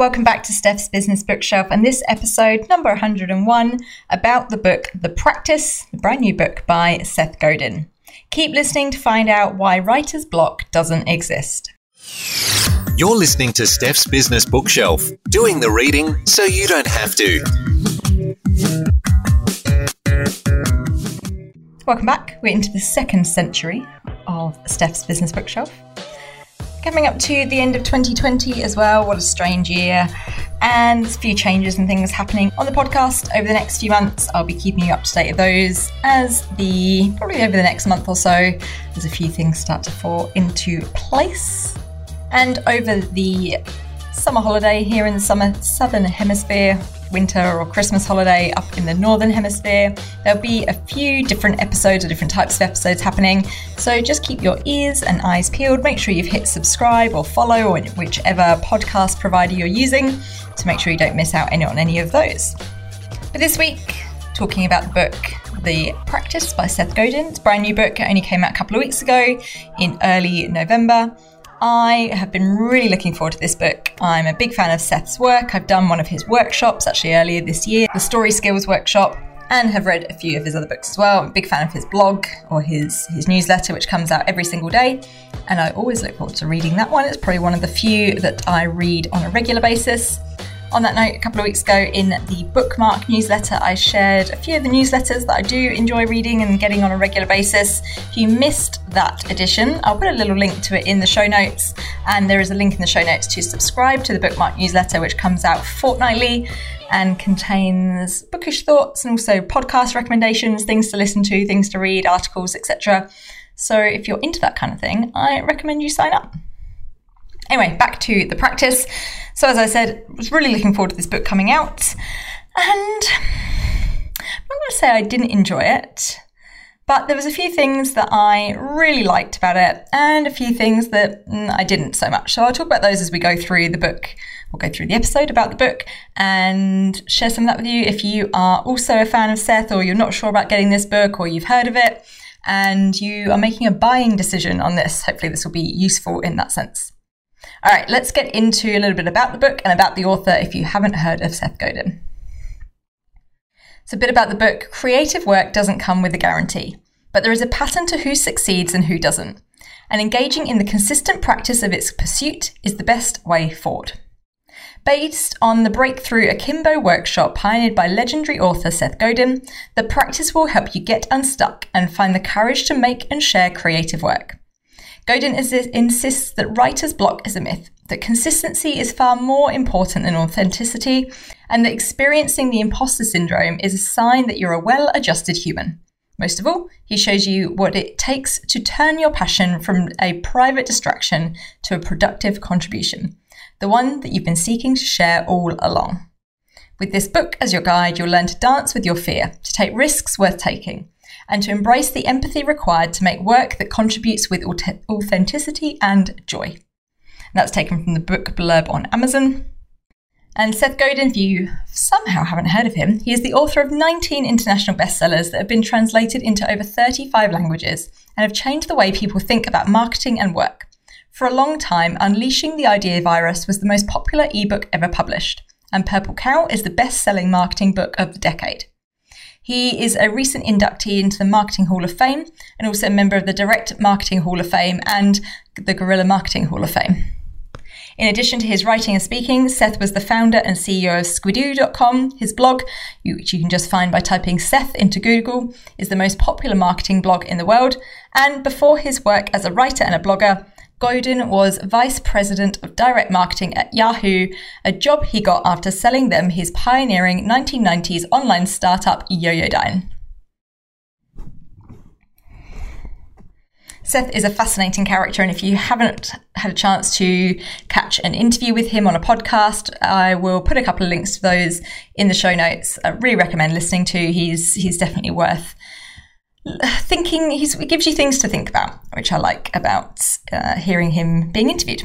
Welcome back to Steph's Business Bookshelf and this episode, number 101, about the book The Practice, the brand new book by Seth Godin. Keep listening to find out why writer's block doesn't exist. You're listening to Steph's Business Bookshelf, doing the reading so you don't have to. Welcome back. We're into the second century of Steph's Business Bookshelf. Coming up to the end of 2020 as well. What a strange year. And a few changes and things happening on the podcast over the next few months. I'll be keeping you up to date with those as the probably over the next month or so, as a few things start to fall into place. And over the summer holiday here in the summer southern hemisphere, winter or Christmas holiday up in the Northern Hemisphere. There'll be a few different episodes or different types of episodes happening. So just keep your ears and eyes peeled. Make sure you've hit subscribe or follow or whichever podcast provider you're using to make sure you don't miss out any on any of those. But this week, talking about the book The Practice by Seth Godin. It's brand new book. It only came out a couple of weeks ago in early November. I have been really looking forward to this book. I'm a big fan of Seth's work. I've done one of his workshops actually earlier this year, the Story Skills Workshop, and have read a few of his other books as well. I'm a big fan of his blog or his, his newsletter, which comes out every single day. And I always look forward to reading that one. It's probably one of the few that I read on a regular basis. On that note, a couple of weeks ago in the bookmark newsletter, I shared a few of the newsletters that I do enjoy reading and getting on a regular basis. If you missed that edition, I'll put a little link to it in the show notes, and there is a link in the show notes to subscribe to the bookmark newsletter, which comes out fortnightly and contains bookish thoughts and also podcast recommendations, things to listen to, things to read, articles, etc. So if you're into that kind of thing, I recommend you sign up. Anyway, back to the practice. So, as I said, I was really looking forward to this book coming out, and I'm not going to say I didn't enjoy it, but there was a few things that I really liked about it, and a few things that mm, I didn't so much. So, I'll talk about those as we go through the book. We'll go through the episode about the book and share some of that with you. If you are also a fan of Seth, or you're not sure about getting this book, or you've heard of it, and you are making a buying decision on this, hopefully, this will be useful in that sense. All right, let's get into a little bit about the book and about the author if you haven't heard of Seth Godin. So, a bit about the book creative work doesn't come with a guarantee, but there is a pattern to who succeeds and who doesn't, and engaging in the consistent practice of its pursuit is the best way forward. Based on the breakthrough Akimbo workshop pioneered by legendary author Seth Godin, the practice will help you get unstuck and find the courage to make and share creative work. Godin insists that writer's block is a myth, that consistency is far more important than authenticity, and that experiencing the imposter syndrome is a sign that you're a well adjusted human. Most of all, he shows you what it takes to turn your passion from a private distraction to a productive contribution, the one that you've been seeking to share all along. With this book as your guide, you'll learn to dance with your fear, to take risks worth taking, and to embrace the empathy required to make work that contributes with authenticity and joy. And that's taken from the book blurb on Amazon. And Seth Godin, if you somehow haven't heard of him, he is the author of 19 international bestsellers that have been translated into over 35 languages and have changed the way people think about marketing and work. For a long time, Unleashing the Idea Virus was the most popular ebook ever published, and Purple Cow is the best selling marketing book of the decade. He is a recent inductee into the Marketing Hall of Fame and also a member of the Direct Marketing Hall of Fame and the Guerrilla Marketing Hall of Fame. In addition to his writing and speaking, Seth was the founder and CEO of Squidoo.com. His blog, which you can just find by typing Seth into Google, is the most popular marketing blog in the world. And before his work as a writer and a blogger, Godin was vice president of direct marketing at Yahoo, a job he got after selling them his pioneering 1990s online startup Yoyodyne. Seth is a fascinating character, and if you haven't had a chance to catch an interview with him on a podcast, I will put a couple of links to those in the show notes. I really recommend listening to. He's he's definitely worth thinking he gives you things to think about, which I like about uh, hearing him being interviewed.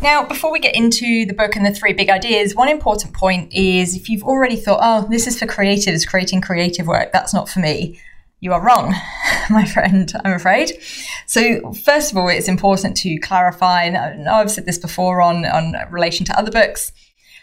Now, before we get into the book and the three big ideas, one important point is if you've already thought, oh, this is for creatives creating creative work, that's not for me, You are wrong, my friend, I'm afraid. So, first of all, it's important to clarify, and I know I've said this before on, on relation to other books,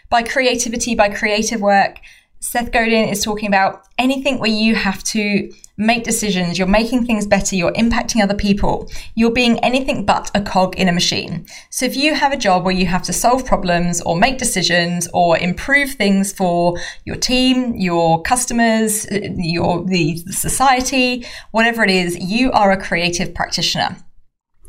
by creativity, by creative work, Seth Godin is talking about anything where you have to make decisions, you're making things better, you're impacting other people, you're being anything but a cog in a machine. So if you have a job where you have to solve problems or make decisions or improve things for your team, your customers, your the society, whatever it is, you are a creative practitioner.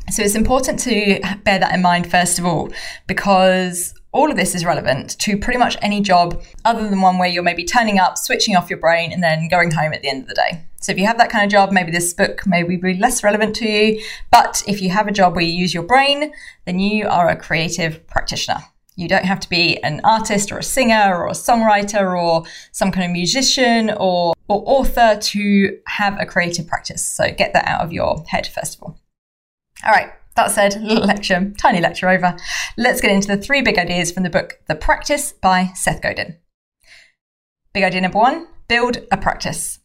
So it's important to bear that in mind first of all, because all of this is relevant to pretty much any job other than one where you're maybe turning up, switching off your brain, and then going home at the end of the day. So if you have that kind of job, maybe this book may be less relevant to you. But if you have a job where you use your brain, then you are a creative practitioner. You don't have to be an artist or a singer or a songwriter or some kind of musician or, or author to have a creative practice. So get that out of your head, first of all. All right, that said, little lecture, tiny lecture over. Let's get into the three big ideas from the book The Practice by Seth Godin. Big idea number one build a practice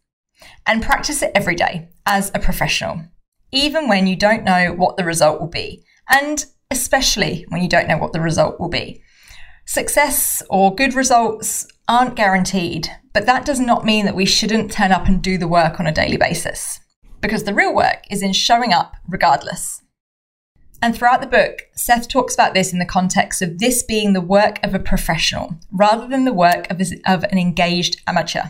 and practice it every day as a professional, even when you don't know what the result will be, and especially when you don't know what the result will be. Success or good results aren't guaranteed, but that does not mean that we shouldn't turn up and do the work on a daily basis, because the real work is in showing up regardless. And throughout the book, Seth talks about this in the context of this being the work of a professional rather than the work of, of an engaged amateur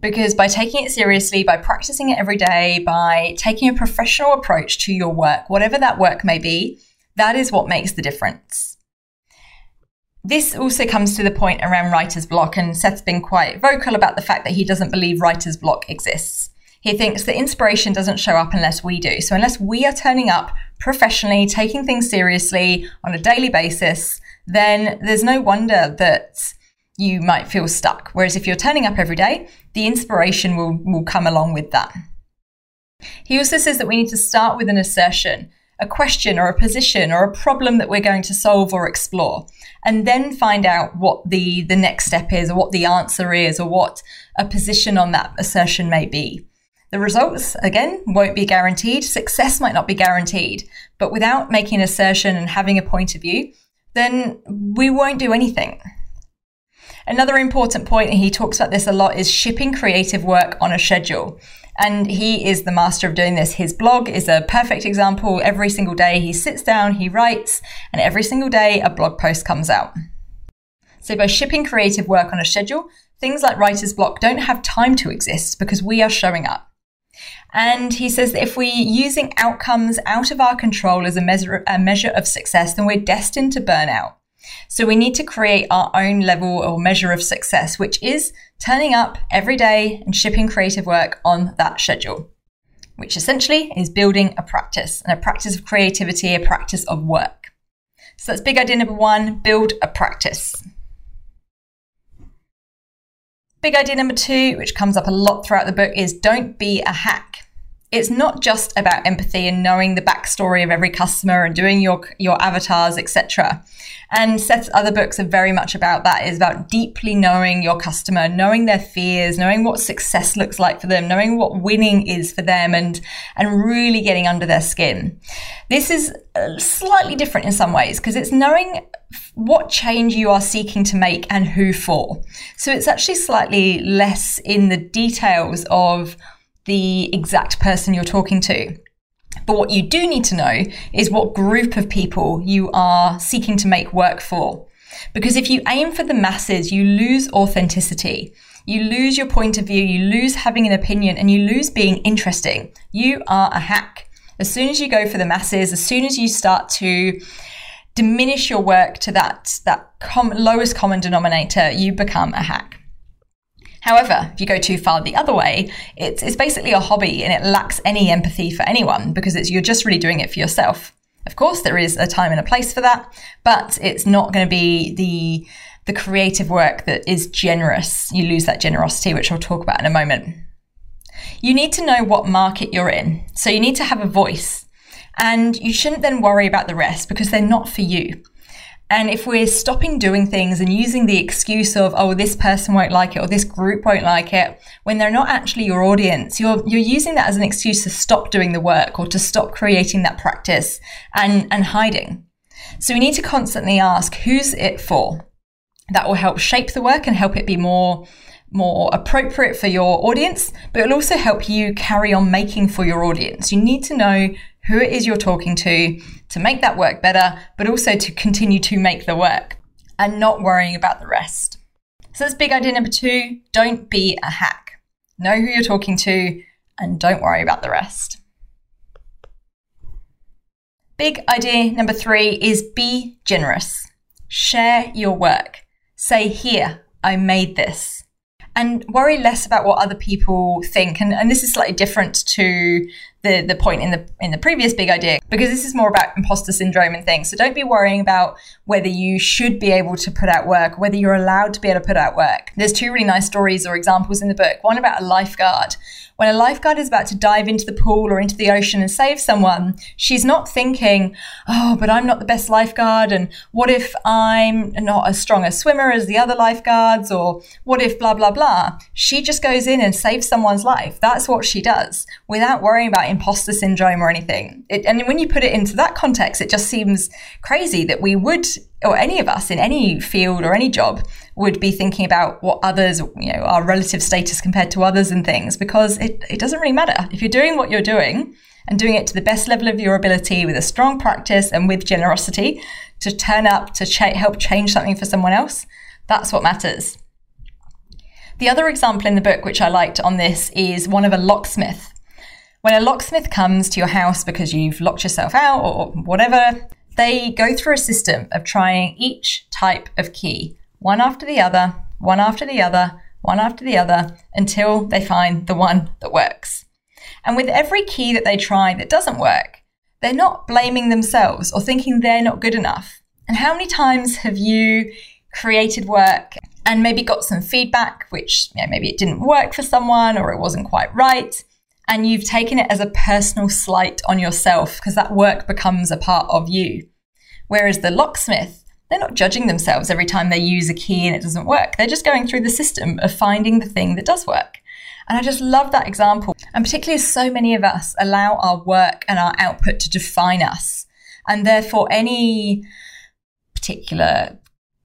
because by taking it seriously, by practicing it every day, by taking a professional approach to your work, whatever that work may be, that is what makes the difference. This also comes to the point around writer's block, and Seth's been quite vocal about the fact that he doesn't believe writer's block exists. He thinks that inspiration doesn't show up unless we do. So, unless we are turning up professionally, taking things seriously on a daily basis, then there's no wonder that you might feel stuck. Whereas if you're turning up every day, the inspiration will, will come along with that. He also says that we need to start with an assertion, a question or a position or a problem that we're going to solve or explore, and then find out what the, the next step is or what the answer is or what a position on that assertion may be. The results, again, won't be guaranteed. Success might not be guaranteed, but without making an assertion and having a point of view, then we won't do anything. Another important point, and he talks about this a lot, is shipping creative work on a schedule. And he is the master of doing this. His blog is a perfect example. Every single day he sits down, he writes, and every single day a blog post comes out. So by shipping creative work on a schedule, things like writer's block don't have time to exist because we are showing up. And he says that if we're using outcomes out of our control as a measure, a measure of success, then we're destined to burn out. So we need to create our own level or measure of success, which is turning up every day and shipping creative work on that schedule, which essentially is building a practice and a practice of creativity, a practice of work. So that's big idea number one build a practice. Big idea number two, which comes up a lot throughout the book, is don't be a hack it's not just about empathy and knowing the backstory of every customer and doing your your avatars, etc. And Seth's other books are very much about that. Is about deeply knowing your customer, knowing their fears, knowing what success looks like for them, knowing what winning is for them, and and really getting under their skin. This is uh, slightly different in some ways because it's knowing what change you are seeking to make and who for. So it's actually slightly less in the details of the exact person you're talking to. But what you do need to know is what group of people you are seeking to make work for. Because if you aim for the masses, you lose authenticity. You lose your point of view, you lose having an opinion, and you lose being interesting. You are a hack. As soon as you go for the masses, as soon as you start to diminish your work to that, that com- lowest common denominator, you become a hack. However, if you go too far the other way, it's, it's basically a hobby and it lacks any empathy for anyone because it's, you're just really doing it for yourself. Of course, there is a time and a place for that, but it's not going to be the the creative work that is generous. You lose that generosity, which I'll talk about in a moment. You need to know what market you're in. So you need to have a voice. And you shouldn't then worry about the rest because they're not for you. And if we're stopping doing things and using the excuse of, oh, this person won't like it or this group won't like it, when they're not actually your audience, you're, you're using that as an excuse to stop doing the work or to stop creating that practice and, and hiding. So we need to constantly ask, who's it for? That will help shape the work and help it be more more appropriate for your audience, but it'll also help you carry on making for your audience. You need to know who it is you're talking to to make that work better, but also to continue to make the work and not worrying about the rest. So that's big idea number two don't be a hack. Know who you're talking to and don't worry about the rest. Big idea number three is be generous. Share your work. Say, here, I made this and worry less about what other people think. And, and this is slightly different to the, the point in the in the previous big idea because this is more about imposter syndrome and things. So don't be worrying about whether you should be able to put out work, whether you're allowed to be able to put out work. There's two really nice stories or examples in the book. One about a lifeguard when a lifeguard is about to dive into the pool or into the ocean and save someone, she's not thinking, oh, but I'm not the best lifeguard. And what if I'm not as strong a swimmer as the other lifeguards? Or what if blah, blah, blah? She just goes in and saves someone's life. That's what she does without worrying about imposter syndrome or anything. It, and when you put it into that context, it just seems crazy that we would or any of us in any field or any job would be thinking about what others, you know, our relative status compared to others and things, because it, it doesn't really matter. If you're doing what you're doing and doing it to the best level of your ability with a strong practice and with generosity to turn up to ch- help change something for someone else, that's what matters. The other example in the book, which I liked on this, is one of a locksmith. When a locksmith comes to your house because you've locked yourself out or whatever, they go through a system of trying each type of key, one after the other, one after the other, one after the other, until they find the one that works. And with every key that they try that doesn't work, they're not blaming themselves or thinking they're not good enough. And how many times have you created work and maybe got some feedback, which you know, maybe it didn't work for someone or it wasn't quite right? And you've taken it as a personal slight on yourself because that work becomes a part of you. Whereas the locksmith, they're not judging themselves every time they use a key and it doesn't work. They're just going through the system of finding the thing that does work. And I just love that example. And particularly as so many of us allow our work and our output to define us. And therefore, any particular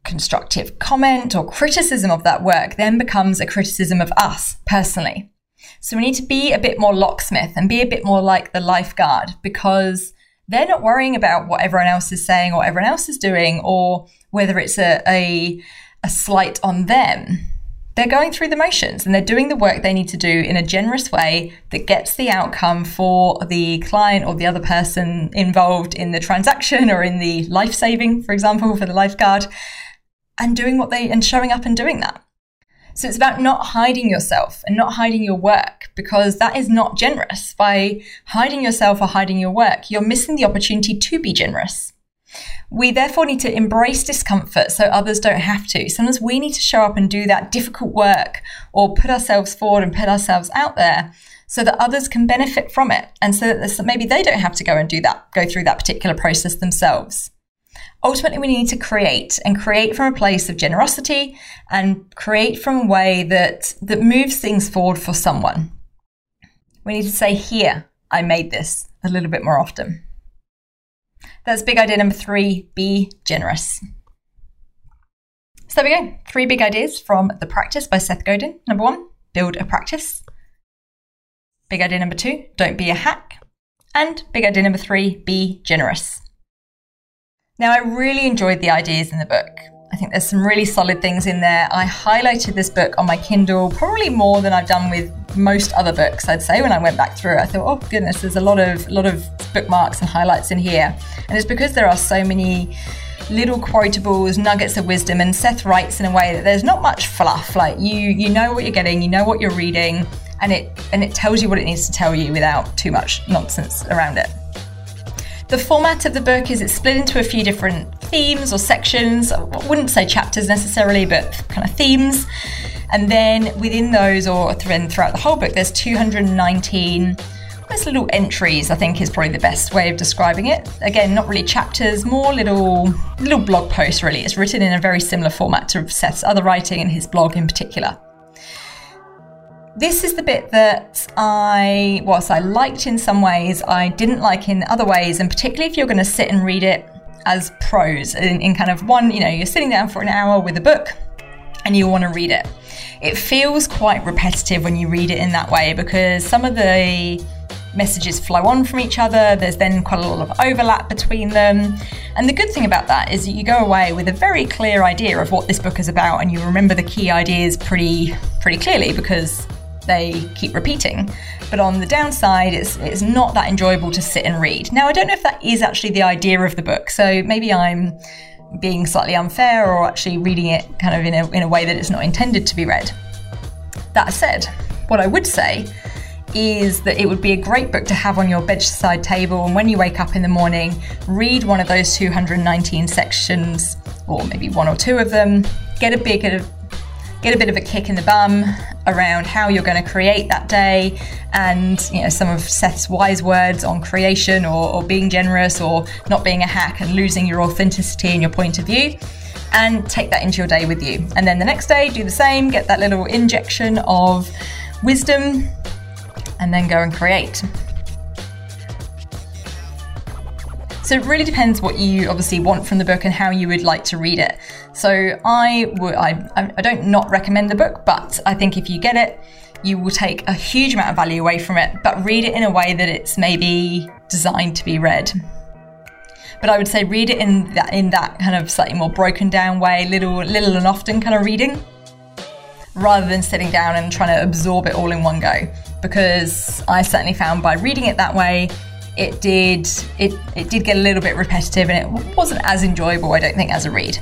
constructive comment or criticism of that work then becomes a criticism of us personally. So we need to be a bit more locksmith and be a bit more like the lifeguard because they're not worrying about what everyone else is saying or everyone else is doing or whether it's a, a, a slight on them. They're going through the motions and they're doing the work they need to do in a generous way that gets the outcome for the client or the other person involved in the transaction or in the life saving, for example, for the lifeguard, and doing what they and showing up and doing that. So it's about not hiding yourself and not hiding your work because that is not generous. By hiding yourself or hiding your work, you're missing the opportunity to be generous. We therefore need to embrace discomfort so others don't have to. Sometimes we need to show up and do that difficult work or put ourselves forward and put ourselves out there so that others can benefit from it and so that maybe they don't have to go and do that, go through that particular process themselves ultimately we need to create and create from a place of generosity and create from a way that that moves things forward for someone. We need to say here i made this a little bit more often. That's big idea number three be generous. So there we go. Three big ideas from the practice by seth godin. Number one build a practice. Big idea number two don't be a hack. And big idea number three be generous now, I really enjoyed the ideas in the book. I think there's some really solid things in there. I highlighted this book on my Kindle probably more than I've done with most other books, I'd say, when I went back through. I thought, oh goodness, there's a lot of lot of bookmarks and highlights in here. And it's because there are so many little quotables, nuggets of wisdom, and Seth writes in a way that there's not much fluff. Like you you know what you're getting, you know what you're reading, and it and it tells you what it needs to tell you without too much nonsense around it. The format of the book is it's split into a few different themes or sections. I wouldn't say chapters necessarily, but kind of themes. And then within those, or throughout the whole book, there's 219 almost little entries, I think is probably the best way of describing it. Again, not really chapters, more little little blog posts really. It's written in a very similar format to Seth's other writing and his blog in particular. This is the bit that I, whilst I liked in some ways, I didn't like in other ways, and particularly if you're going to sit and read it as prose in, in kind of one, you know, you're sitting down for an hour with a book and you want to read it. It feels quite repetitive when you read it in that way because some of the messages flow on from each other. There's then quite a lot of overlap between them. And the good thing about that is that you go away with a very clear idea of what this book is about and you remember the key ideas pretty pretty clearly because they keep repeating. But on the downside, it's, it's not that enjoyable to sit and read. Now, I don't know if that is actually the idea of the book, so maybe I'm being slightly unfair or actually reading it kind of in a, in a way that it's not intended to be read. That said, what I would say is that it would be a great book to have on your bedside table and when you wake up in the morning, read one of those 219 sections or maybe one or two of them, get a big get a bit of a kick in the bum around how you're going to create that day and you know some of Seth's wise words on creation or, or being generous or not being a hack and losing your authenticity and your point of view and take that into your day with you. And then the next day, do the same, get that little injection of wisdom, and then go and create. So it really depends what you obviously want from the book and how you would like to read it. So I would I, I don't not recommend the book, but I think if you get it, you will take a huge amount of value away from it, but read it in a way that it's maybe designed to be read. But I would say read it in that in that kind of slightly more broken down way, little little and often kind of reading, rather than sitting down and trying to absorb it all in one go. Because I certainly found by reading it that way, it did it, it did get a little bit repetitive and it wasn't as enjoyable, I don't think, as a read.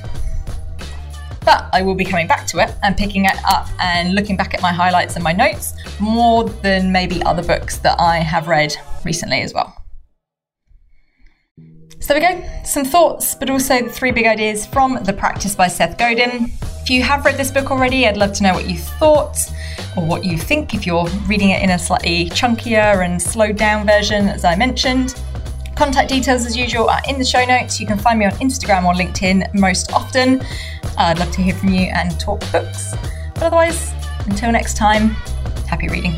But I will be coming back to it and picking it up and looking back at my highlights and my notes more than maybe other books that I have read recently as well. So there we go, some thoughts, but also the three big ideas from The Practice by Seth Godin. If you have read this book already, I'd love to know what you thought or what you think if you're reading it in a slightly chunkier and slowed down version, as I mentioned. Contact details, as usual, are in the show notes. You can find me on Instagram or LinkedIn most often. I'd love to hear from you and talk books. But otherwise, until next time, happy reading.